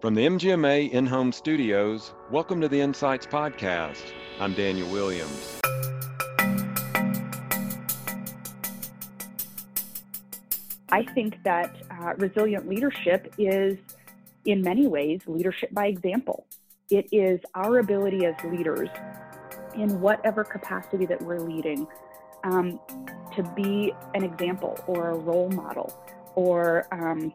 From the MGMA in home studios, welcome to the Insights Podcast. I'm Daniel Williams. I think that uh, resilient leadership is, in many ways, leadership by example. It is our ability as leaders, in whatever capacity that we're leading, um, to be an example or a role model or um,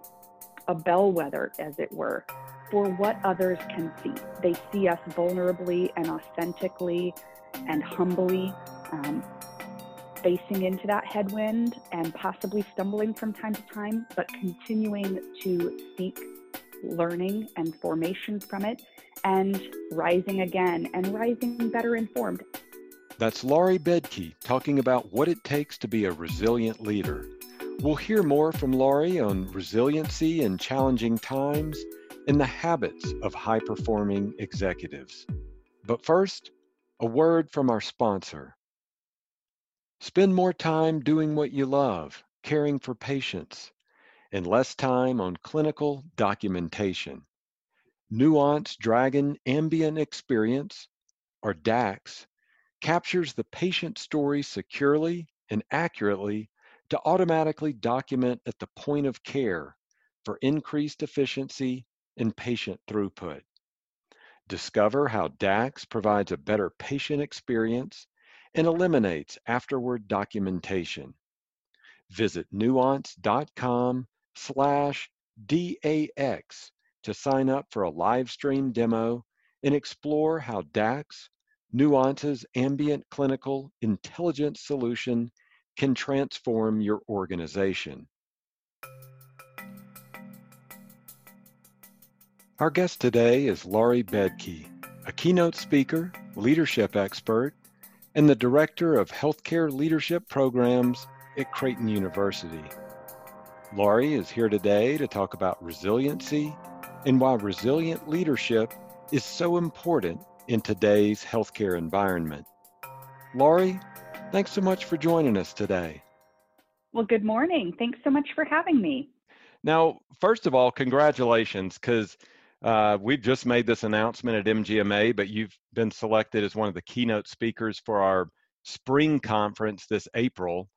a bellwether, as it were, for what others can see. They see us vulnerably and authentically and humbly um, facing into that headwind and possibly stumbling from time to time, but continuing to seek learning and formation from it and rising again and rising better informed. That's Laurie Baedke talking about what it takes to be a resilient leader. We'll hear more from Laurie on resiliency in challenging times and the habits of high performing executives. But first, a word from our sponsor. Spend more time doing what you love, caring for patients, and less time on clinical documentation. Nuance Dragon Ambient Experience, or DAX, captures the patient story securely and accurately to automatically document at the point of care for increased efficiency and patient throughput. Discover how DAX provides a better patient experience and eliminates afterward documentation. Visit nuance.com slash DAX to sign up for a live stream demo and explore how DAX, Nuance's ambient clinical intelligence solution, can transform your organization. Our guest today is Laurie Baedke, a keynote speaker, leadership expert, and the Director of Healthcare Leadership Programs at Creighton University. Laurie is here today to talk about resiliency and why resilient leadership is so important in today's healthcare environment. Laurie, thanks so much for joining us today. Well, good morning. Thanks so much for having me. Now, first of all, congratulations, because uh, we've just made this announcement at MGMA, but you've been selected as one of the keynote speakers for our spring conference this April.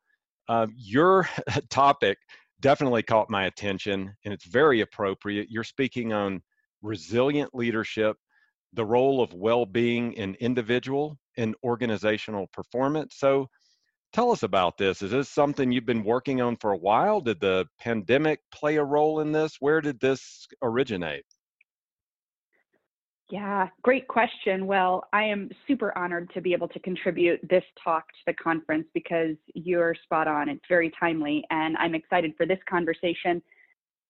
Uh, your topic definitely caught my attention, and it's very appropriate. You're speaking on resilient leadership, the role of well being in individual and organizational performance. So, tell us about this. Is this something you've been working on for a while? Did the pandemic play a role in this? Where did this originate? Yeah, great question. Well, I am super honored to be able to contribute this talk to the conference because you're spot on. It's very timely, and I'm excited for this conversation.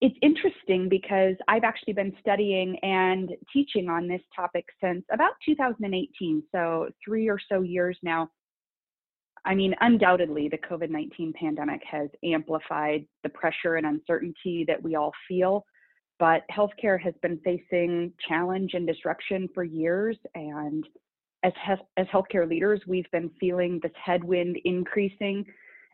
It's interesting because I've actually been studying and teaching on this topic since about 2018, so three or so years now. I mean, undoubtedly, the COVID 19 pandemic has amplified the pressure and uncertainty that we all feel but healthcare has been facing challenge and disruption for years. And as, as healthcare leaders, we've been feeling this headwind increasing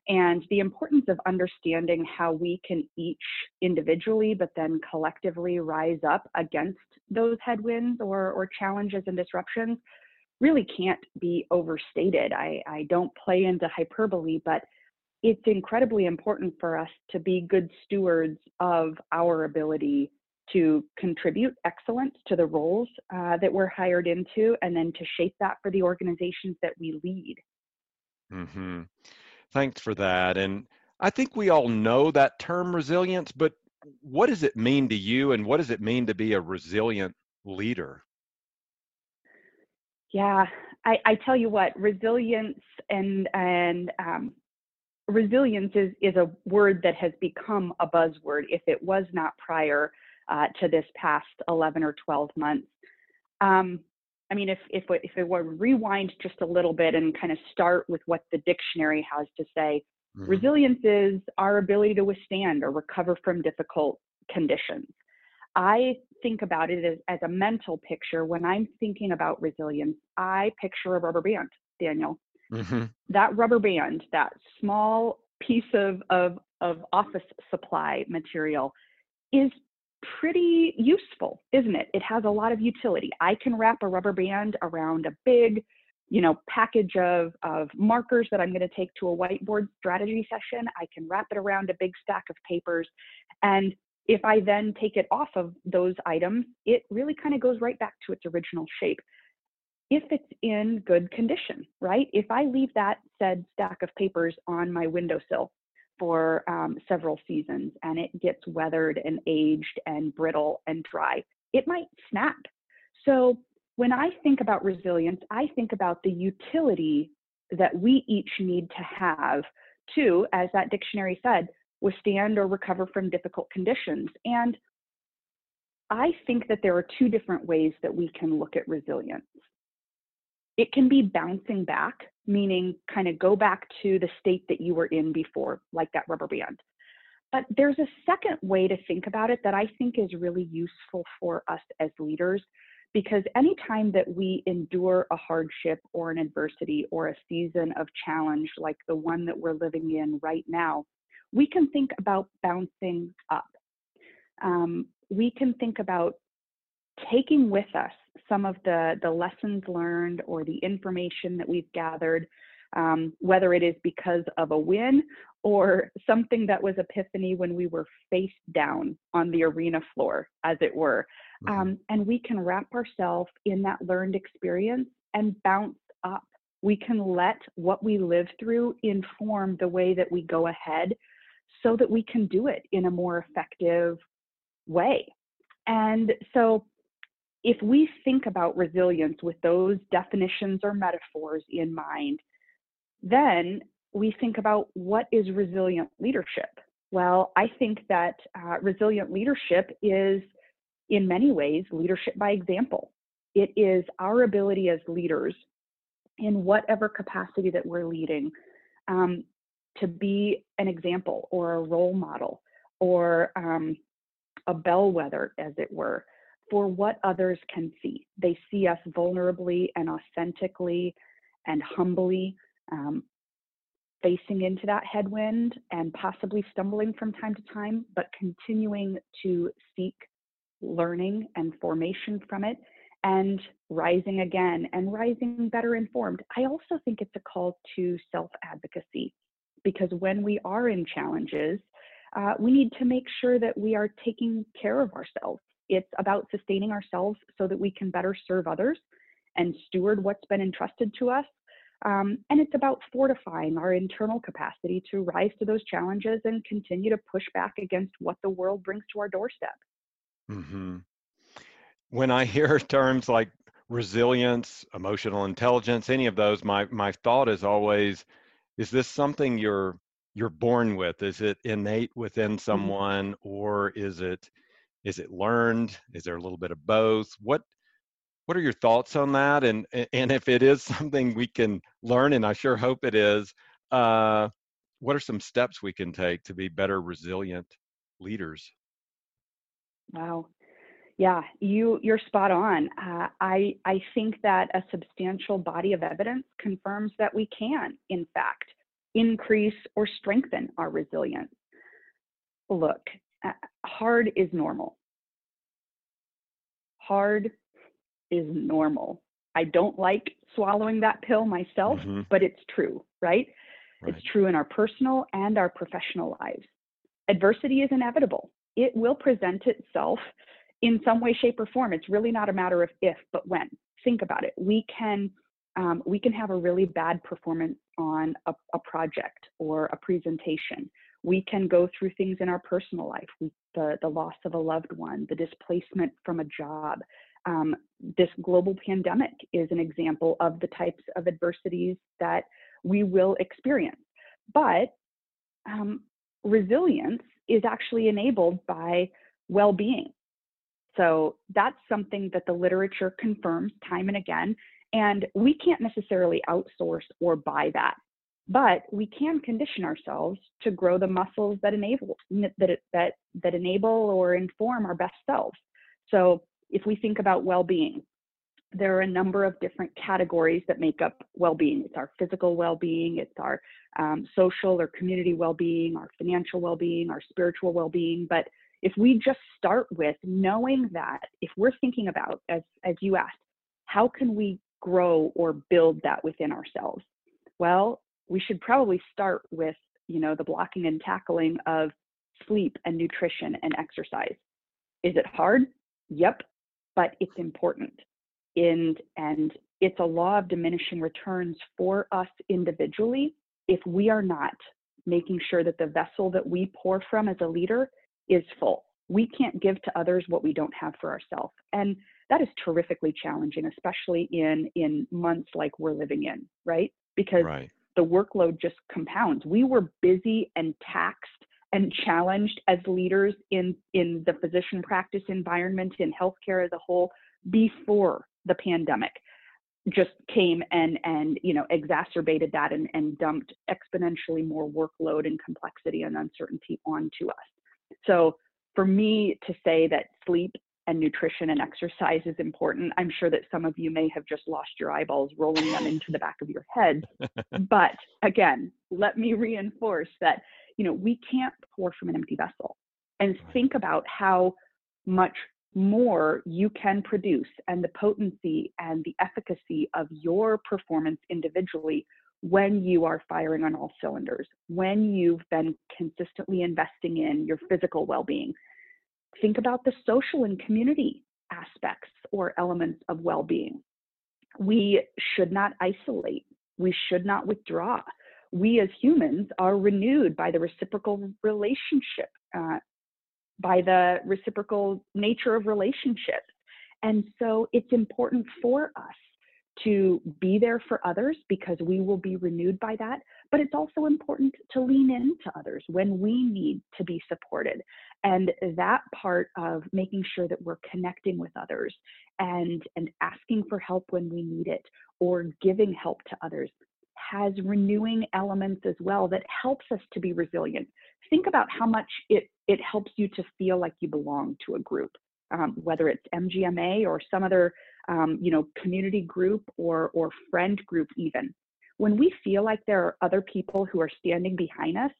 and the importance of understanding how we can each individually, but then collectively rise up against those headwinds or, or challenges and disruptions really can't be overstated. I, I don't play into hyperbole, but it's incredibly important for us to be good stewards of our ability to contribute excellence to the roles uh, that we're hired into and then to shape that for the organizations that we lead. Mm-hmm. Thanks for that. And I think we all know that term resilience, but what does it mean to you and what does it mean to be a resilient leader? Yeah, I, I tell you what, resilience and and um, resilience is, is a word that has become a buzzword if it was not prior uh, to this past 11 or 12 months. Um, I mean, if, if, if it were rewind just a little bit and kind of start with what the dictionary has to say, mm-hmm. resilience is our ability to withstand or recover from difficult conditions. I think about it as, as a mental picture. When I'm thinking about resilience, I picture a rubber band, Daniel. Mm-hmm. That rubber band, that small piece of, of, of office supply material, is pretty useful, isn't it? It has a lot of utility. I can wrap a rubber band around a big, you know, package of, of markers that I'm going to take to a whiteboard strategy session. I can wrap it around a big stack of papers. And if I then take it off of those items, it really kind of goes right back to its original shape. If it's in good condition, right? If I leave that said stack of papers on my windowsill for um, several seasons and it gets weathered and aged and brittle and dry, it might snap. So when I think about resilience, I think about the utility that we each need to have to, as that dictionary said, withstand or recover from difficult conditions. And I think that there are two different ways that we can look at resilience. It can be bouncing back, meaning kind of go back to the state that you were in before, like that rubber band. But there's a second way to think about it that I think is really useful for us as leaders, because anytime that we endure a hardship or an adversity or a season of challenge like the one that we're living in right now, we can think about bouncing up. Um, we can think about taking with us some of the, the lessons learned or the information that we've gathered, um, whether it is because of a win or something that was epiphany when we were face down on the arena floor, as it were. Mm-hmm. Um, and we can wrap ourselves in that learned experience and bounce up. We can let what we live through inform the way that we go ahead so that we can do it in a more effective way. And so if we think about resilience with those definitions or metaphors in mind, then we think about what is resilient leadership. Well, I think that uh, resilient leadership is, in many ways, leadership by example. It is our ability as leaders, in whatever capacity that we're leading, um, to be an example or a role model or um, a bellwether, as it were, for what others can see. They see us vulnerably and authentically and humbly um, facing into that headwind and possibly stumbling from time to time, but continuing to seek learning and formation from it and rising again and rising better informed. I also think it's a call to self advocacy because when we are in challenges, uh, we need to make sure that we are taking care of ourselves. It's about sustaining ourselves so that we can better serve others and steward what's been entrusted to us. Um, and it's about fortifying our internal capacity to rise to those challenges and continue to push back against what the world brings to our doorstep. Mm-hmm. When I hear terms like resilience, emotional intelligence, any of those, my my thought is always is this something you're you're born with is it innate within mm-hmm. someone or is it is it learned? Is there a little bit of both? What what are your thoughts on that? And and if it is something we can learn and i sure hope it is uh, what are some steps we can take to be better resilient leaders? Wow. Yeah you you're spot on. Uh, i i think that a substantial body of evidence confirms that we can in fact increase or strengthen our resilience. Look hard is normal hard is normal i don't like swallowing that pill myself mm-hmm. but it's true right? right it's true in our personal and our professional lives adversity is inevitable it will present itself in some way, shape, or form. It's really not a matter of if, but when. Think about it. We can um, we can have a really bad performance on a, a, project or a presentation. We can go through things in our personal life, we, the, the loss of a loved one, the displacement from a job. Um, this global pandemic is an example of the types of adversities that we will experience. But um, resilience is actually enabled by well being. So that's something that the literature confirms time and again. And we can't necessarily outsource or buy that, but we can condition ourselves to grow the muscles that enable that that that enable or inform our best selves. So if we think about well-being, there are a number of different categories that make up well-being. It's our physical well-being, it's our um, social or community well-being, our financial well-being, our spiritual well-being. But If we just start with knowing that, if we're thinking about, as, as you asked, how can we grow or build that within ourselves? Well, we should probably start with, you know, the blocking and tackling of sleep and nutrition and exercise. Is it hard? Yep, but it's important. And, and it's a law of diminishing returns for us individually if we are not making sure that the vessel that we pour from as a leader is full. We can't give to others what we don't have for ourselves. And that is terrifically challenging, especially in in months like we're living in, right? Because right. The workload just compounds. We were busy and taxed and challenged as leaders in in the physician practice environment in healthcare as a whole before the pandemic just came and and you know exacerbated that and, and dumped exponentially more workload and complexity and uncertainty onto us so for me to say that sleep and nutrition and exercise is important. I'm sure that some of you may have just lost your eyeballs rolling them into the back of your head. But again let me reinforce that you know we can't pour from an empty vessel. And think about how much more you can produce and the potency and the efficacy of your performance individually when you are firing on all cylinders, when you've been consistently investing in your physical well being. Think about the social and community aspects or elements of well being. We should not isolate, we should not withdraw. We as humans are renewed by the reciprocal relationship uh, by the reciprocal nature of relationships. And so it's important for us to be there for others because we will be renewed by that. But it's also important to lean into others when we need to be supported. And that part of making sure that we're connecting with others and, and asking for help when we need it or giving help to others has renewing elements as well that helps us to be resilient. Think about how much it, it helps you to feel like you belong to a group, um, whether it's MGMA or some other um, you know, community group or, or friend group even. When we feel like there are other people who are standing behind us,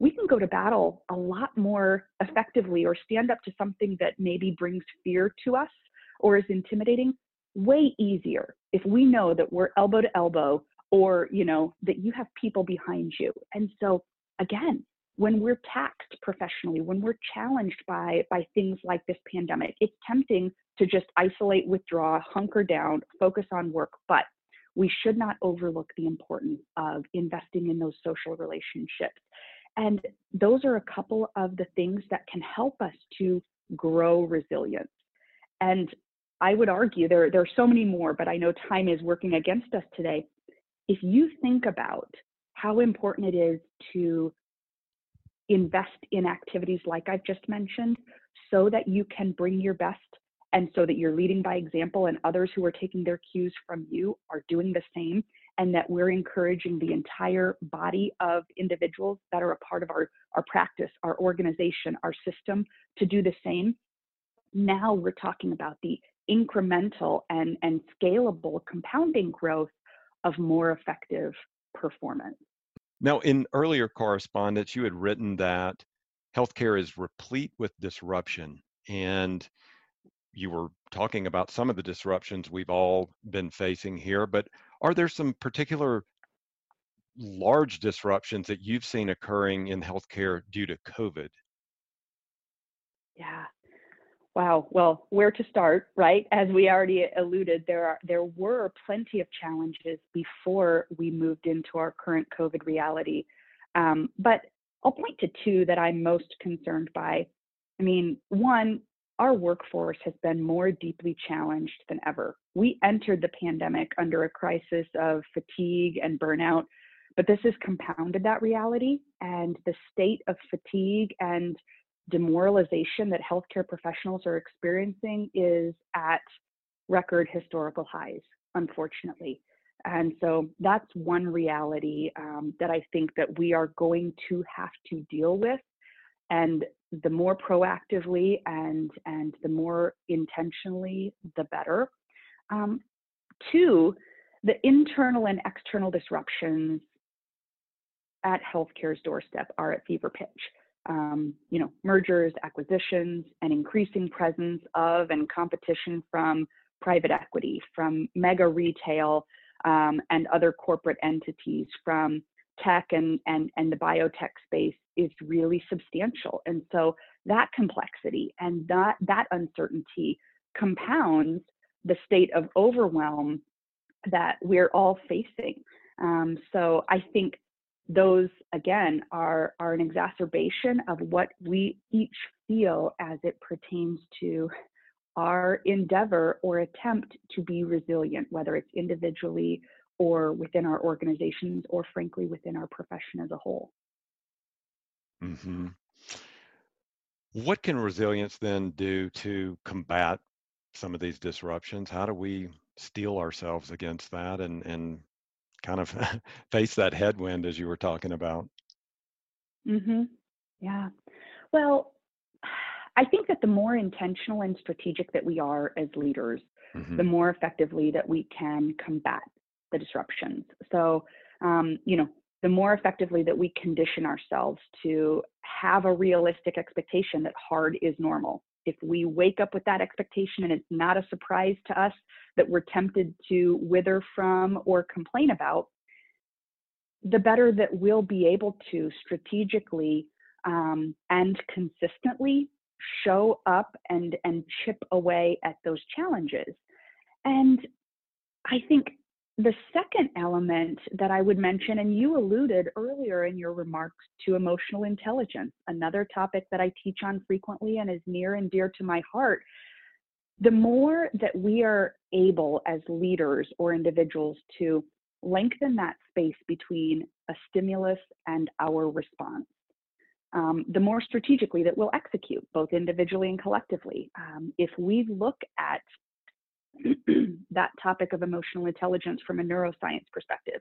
we can go to battle a lot more effectively or stand up to something that maybe brings fear to us or is intimidating way easier if we know that we're elbow to elbow or you know that you have people behind you. And so again when we're taxed professionally when we're challenged by by things like this pandemic it's tempting to just isolate withdraw hunker down focus on work but we should not overlook the importance of investing in those social relationships and those are a couple of the things that can help us to grow resilience. And I would argue there, there are so many more, but I know time is working against us today. If you think about how important it is to invest in activities like I've just mentioned so that you can bring your best and so that you're leading by example and others who are taking their cues from you are doing the same and that we're encouraging the entire body of individuals that are a part of our, our practice, our organization, our system to do the same. Now we're talking about the incremental and, and scalable compounding growth of more effective performance. Now, in earlier correspondence, you had written that healthcare is replete with disruption. And you were talking about some of the disruptions we've all been facing here, but are there some particular large disruptions that you've seen occurring in healthcare due to COVID? Yeah, Wow. Well, where to start, right? As we already alluded, there are there were plenty of challenges before we moved into our current COVID reality. Um, but I'll point to two that I'm most concerned by. I mean, one, our workforce has been more deeply challenged than ever. We entered the pandemic under a crisis of fatigue and burnout, but this has compounded that reality. And the state of fatigue and demoralization that healthcare professionals are experiencing is at record historical highs, unfortunately. And so that's one reality um, that I think that we are going to have to deal with. And the more proactively and and the more intentionally, the better. Um, two, the internal and external disruptions at healthcare's doorstep are at fever pitch um, you know, mergers, acquisitions, and increasing presence of and competition from private equity, from mega retail um, and other corporate entities, from tech and, and, and the biotech space is really substantial. And so that complexity and that, that uncertainty compounds the state of overwhelm that we're all facing. Um, so I think those again are are an exacerbation of what we each feel as it pertains to our endeavor or attempt to be resilient, whether it's individually or within our organizations or frankly within our profession as a whole. Mm-hmm. What can resilience then do to combat some of these disruptions? How do we steel ourselves against that and, and kind of face that headwind as you were talking about. Mhm. Yeah. Well, I think that the more intentional and strategic that we are as leaders, mm-hmm. the more effectively that we can combat the disruptions. So, um, you know, the more effectively that we condition ourselves to have a realistic expectation that hard is normal. If we wake up with that expectation and it's not a surprise to us that we're tempted to wither from or complain about, the better that we'll be able to strategically um, and consistently show up and and chip away at those challenges. And I think the second element that I would mention, and you alluded earlier in your remarks to emotional intelligence, another topic that I teach on frequently and is near and dear to my heart. The more that we are able as leaders or individuals to lengthen that space between a stimulus and our response, um, the more strategically that we'll execute, both individually and collectively. Um, if we look at that topic of emotional intelligence from a neuroscience perspective.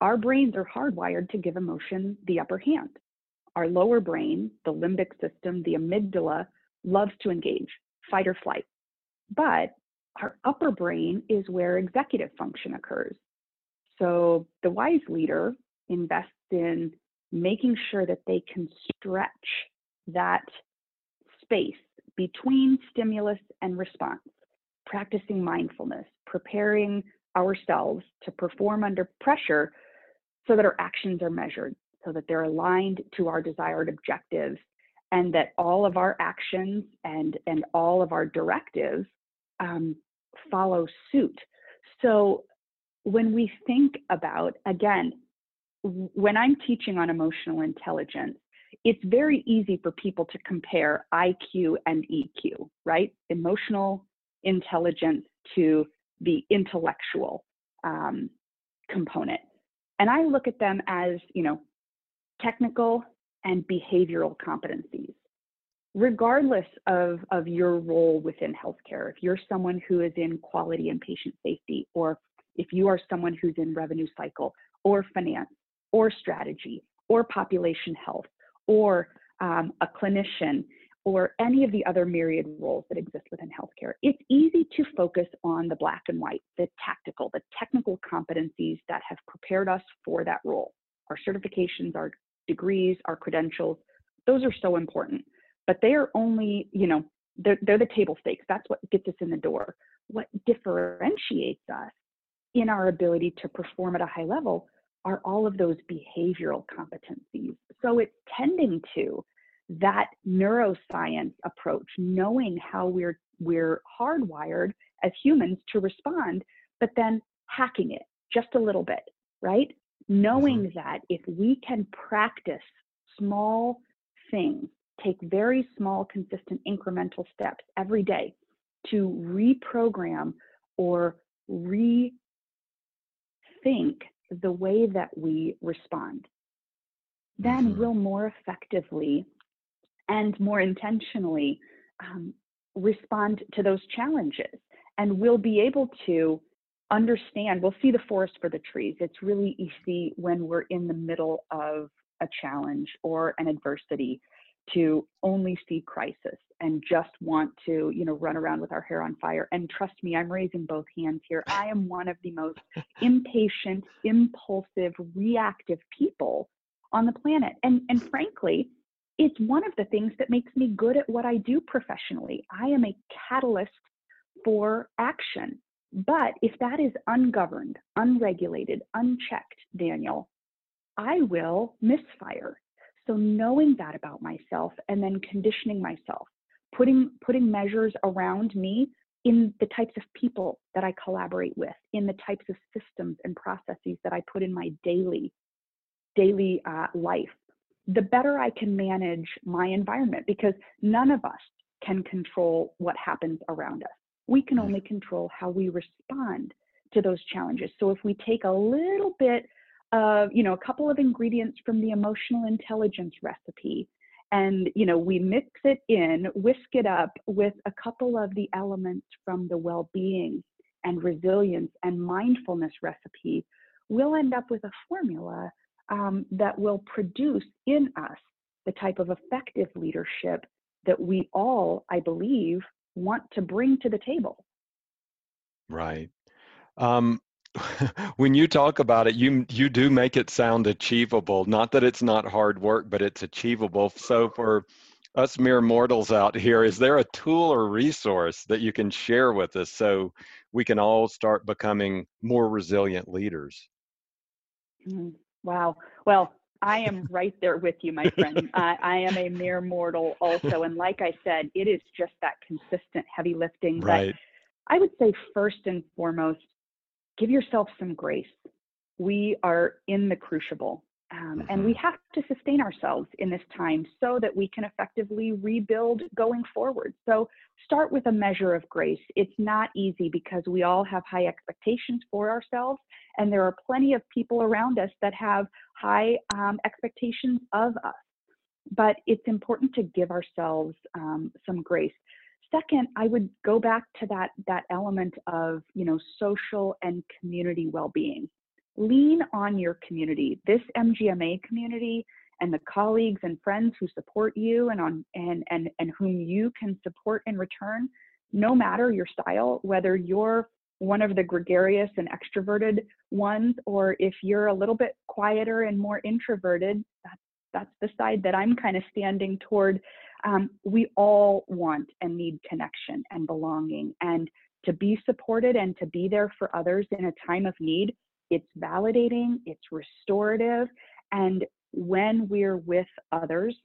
Our brains are hardwired to give emotion the upper hand. Our lower brain, the limbic system, the amygdala, loves to engage, fight or flight. But our upper brain is where executive function occurs. So the wise leader invests in making sure that they can stretch that space between stimulus and response practicing mindfulness, preparing ourselves to perform under pressure so that our actions are measured, so that they're aligned to our desired objectives, and that all of our actions and, and all of our directives um, follow suit. So when we think about, again, when I'm teaching on emotional intelligence, it's very easy for people to compare IQ and EQ, right? Emotional intelligence to the intellectual um, component. And I look at them as, you know, technical and behavioral competencies. Regardless of, of your role within healthcare, if you're someone who is in quality and patient safety, or if you are someone who's in revenue cycle, or finance, or strategy, or population health, or um, a clinician or any of the other myriad roles that exist within healthcare. It's easy to focus on the black and white, the tactical, the technical competencies that have prepared us for that role. Our certifications, our degrees, our credentials, those are so important. But they are only, you know, they're, they're the table stakes. That's what gets us in the door. What differentiates us in our ability to perform at a high level are all of those behavioral competencies. So it's tending to that neuroscience approach, knowing how we're we're hardwired as humans to respond, but then hacking it just a little bit, right? Knowing mm-hmm. that if we can practice small things, take very small, consistent, incremental steps every day to reprogram or rethink the way that we respond, then mm-hmm. we'll more effectively and more intentionally um, respond to those challenges. And we'll be able to understand, we'll see the forest for the trees. It's really easy when we're in the middle of a challenge or an adversity to only see crisis and just want to, you know, run around with our hair on fire. And trust me, I'm raising both hands here. I am one of the most impatient, impulsive, reactive people on the planet. And and frankly, it's one of the things that makes me good at what I do professionally. I am a catalyst for action. But if that is ungoverned, unregulated, unchecked, Daniel, I will misfire. So knowing that about myself and then conditioning myself, putting putting measures around me in the types of people that I collaborate with, in the types of systems and processes that I put in my daily daily uh, life, the better I can manage my environment because none of us can control what happens around us. We can only control how we respond to those challenges. So if we take a little bit of, you know, a couple of ingredients from the emotional intelligence recipe and, you know, we mix it in, whisk it up with a couple of the elements from the well-being and resilience and mindfulness recipe, we'll end up with a formula um, that will produce in us the type of effective leadership that we all, I believe, want to bring to the table. Right. Um, when you talk about it, you you do make it sound achievable. Not that it's not hard work, but it's achievable. So for us mere mortals out here, is there a tool or resource that you can share with us so we can all start becoming more resilient leaders? Mm, wow. Well, I am right there with you, my friend. I, I am a mere mortal also. And like I said, it is just that consistent heavy lifting. Right. But I would say, first and foremost, give yourself some grace. We are in the crucible. Um, mm-hmm. And we mm-hmm. have to sustain ourselves in this time so that we can effectively rebuild going forward. So start with a measure of grace. It's not easy because we all have high expectations for ourselves, and there are plenty of people around us that have high um, expectations of us. But it's important to give ourselves um, some grace. Second, I would go back to that that element of you know social and community well-being lean on your community. This MGMA community and the colleagues and friends who support you and on and and and whom you can support in return, no matter your style, whether you're one of the gregarious and extroverted ones, or if you're a little bit quieter and more introverted, that's that's the side that I'm kind of standing toward. Um, we all want and need connection and belonging and to be supported and to be there for others in a time of need it's validating, it's restorative. And when we're with others,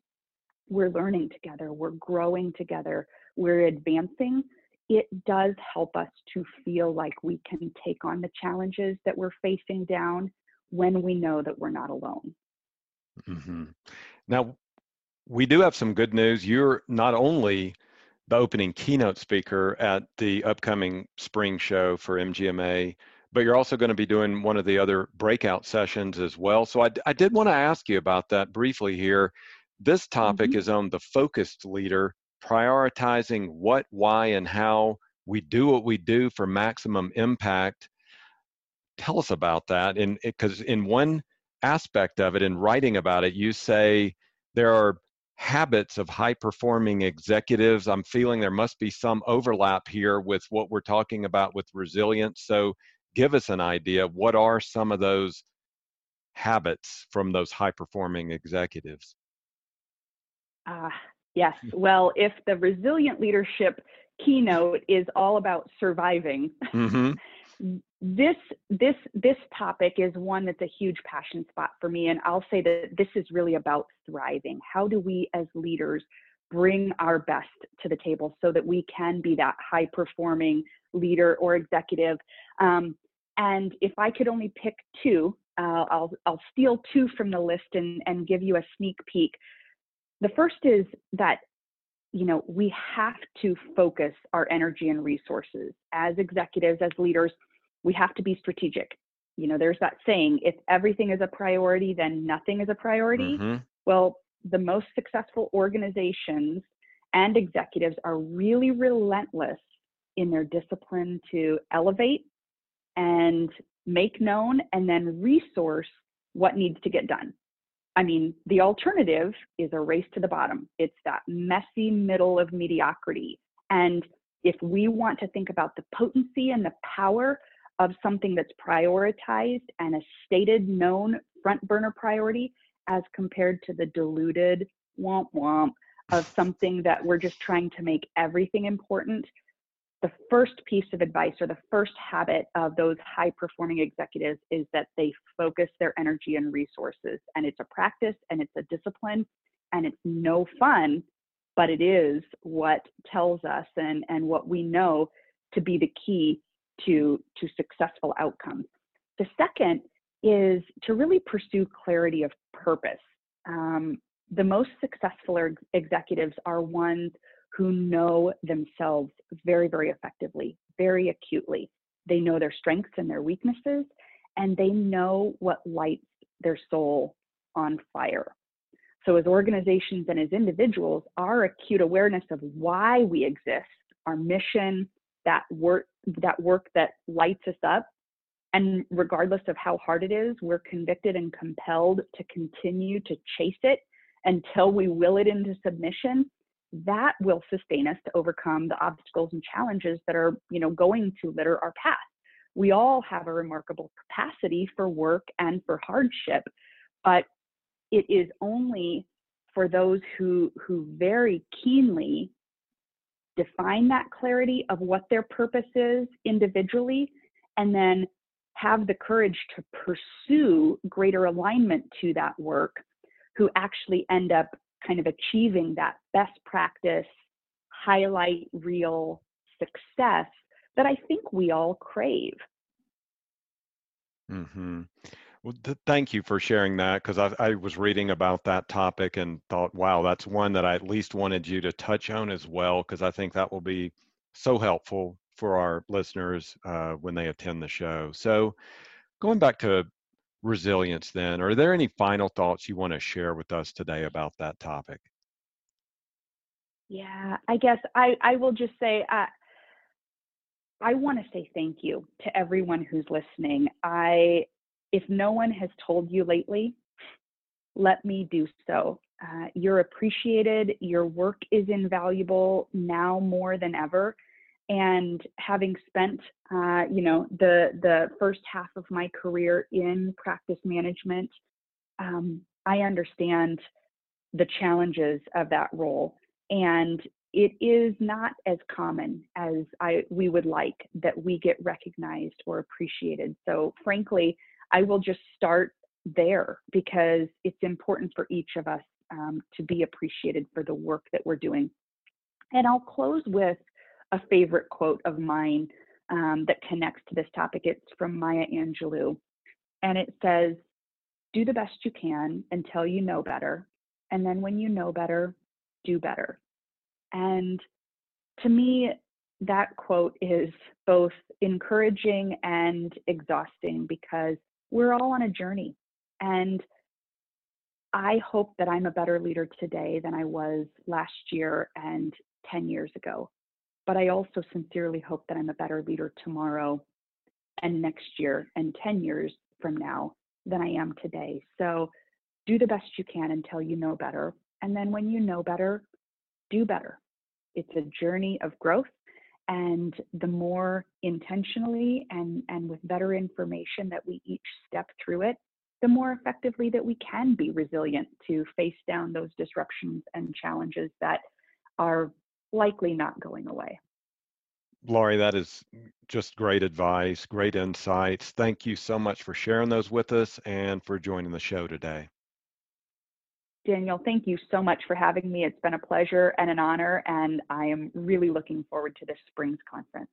we're learning together, we're growing together, we're advancing. It does help us to feel like we can take on the challenges that we're facing down when we know that we're not alone. Mm-hmm. Now, we do have some good news. You're not only the opening keynote speaker at the upcoming spring show for MGMA, but you're also going to be doing one of the other breakout sessions as well. So I, I did want to ask you about that briefly here. This topic mm-hmm. is on the focused leader, prioritizing what, why, and how we do what we do for maximum impact. Tell us about that. And because in one aspect of it, in writing about it, you say there are habits of high performing executives. I'm feeling there must be some overlap here with what we're talking about with resilience. So give us an idea what are some of those habits from those high performing executives? Ah uh, yes well if the resilient leadership keynote is all about surviving mm-hmm. this this this topic is one that's a huge passion spot for me and i'll say that this is really about thriving. How do we as leaders bring our best to the table so that we can be that high performing leader or executive. Um, and if I could only pick two, uh, I'll, I'll steal two from the list and, and give you a sneak peek. The first is that you know we have to focus our energy and resources as executives as leaders we have to be strategic you know there's that saying if everything is a priority then nothing is a priority mm-hmm. well the most successful organizations and executives are really relentless in their discipline to elevate and make known and then resource what needs to get done. I mean, the alternative is a race to the bottom. It's that messy middle of mediocrity. And if we want to think about the potency and the power of something that's prioritized and a stated known front burner priority as compared to the diluted womp womp of something that we're just trying to make everything important, the first piece of advice or the first habit of those high performing executives is that they focus their energy and resources. And it's a practice and it's a discipline and it's no fun, but it is what tells us and, and what we know to be the key to, to successful outcomes. The second is to really pursue clarity of purpose. Um, the most successful executives are ones who know themselves very, very effectively, very acutely. They know their strengths and their weaknesses, and they know what lights their soul on fire. So, as organizations and as individuals, our acute awareness of why we exist, our mission, that work, that work that lights us up, and regardless of how hard it is, we're convicted and compelled to continue to chase it until we will it into submission. That will sustain us to overcome the obstacles and challenges that are you know going to litter our path. We all have a remarkable capacity for work and for hardship but it is only for those who who very keenly define that clarity of what their purpose is individually and then have the courage to pursue greater alignment to that work who actually end up kind of achieving that best practice, highlight real success that I think we all crave. Hmm. Well, th- thank you for sharing that because I, I was reading about that topic and thought, wow, that's one that I at least wanted you to touch on as well because I think that will be so helpful for our listeners uh, when they attend the show. So, going back to resilience then. Are there any final thoughts you want to share with us today about that topic? Yeah, I guess I, I will just say uh, I want to say thank you to everyone who's listening. I if no one has told you lately, let me do so. Uh, you're appreciated. Your work is invaluable now more than ever and having spent uh, you know the the first half of my career in practice management um, i understand the challenges of that role and it is not as common as I we would like that we get recognized or appreciated. So frankly, I will just start there because it's important for each of us um, to be appreciated for the work that we're doing. And I'll close with a favorite quote of mine um, that connects to this topic. It's from Maya Angelou, and it says, Do the best you can until you know better. And then when you know better, do better. And to me, that quote is both encouraging and exhausting because we're all on a journey. And I hope that I'm a better leader today than I was last year and 10 years ago but I also sincerely hope that I'm a better leader tomorrow and next year and 10 years from now than I am today. So do the best you can until you know better. And then when you know better, do better. It's a journey of growth. And the more intentionally and, and with better information that we each step through it, the more effectively that we can be resilient to face down those disruptions and challenges that are likely not going away. Laurie, that is just great advice, great insights. Thank you so much for sharing those with us and for joining the show today. Daniel, thank you so much for having me. It's been a pleasure and an honor, and I am really looking forward to this spring's conference.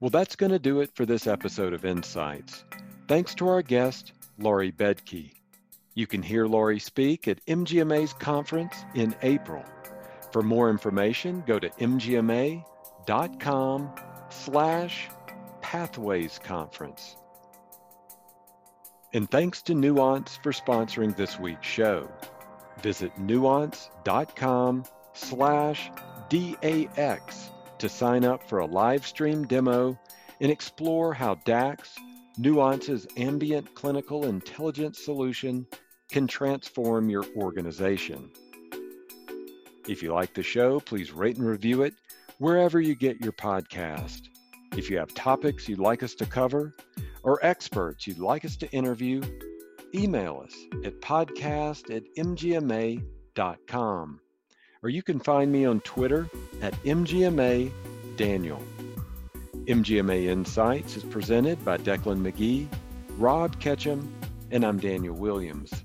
Well, that's going to do it for this episode of Insights. Thanks to our guest, Laurie Baedke. You can hear Laurie speak at MGMA's conference in April. For more information, go to mgma.com slash pathways conference. And thanks to Nuance for sponsoring this week's show. Visit nuance.com slash DAX to sign up for a live stream demo and explore how DAX, Nuance's ambient clinical intelligence solution, can transform your organization. If you like the show, please rate and review it wherever you get your podcast. If you have topics you'd like us to cover or experts you'd like us to interview, email us at podcast at mgma.com. Or you can find me on Twitter at mgma daniel. MGMA Insights is presented by Decklan McGee, Rob Ketcham, and I'm Daniel Williams.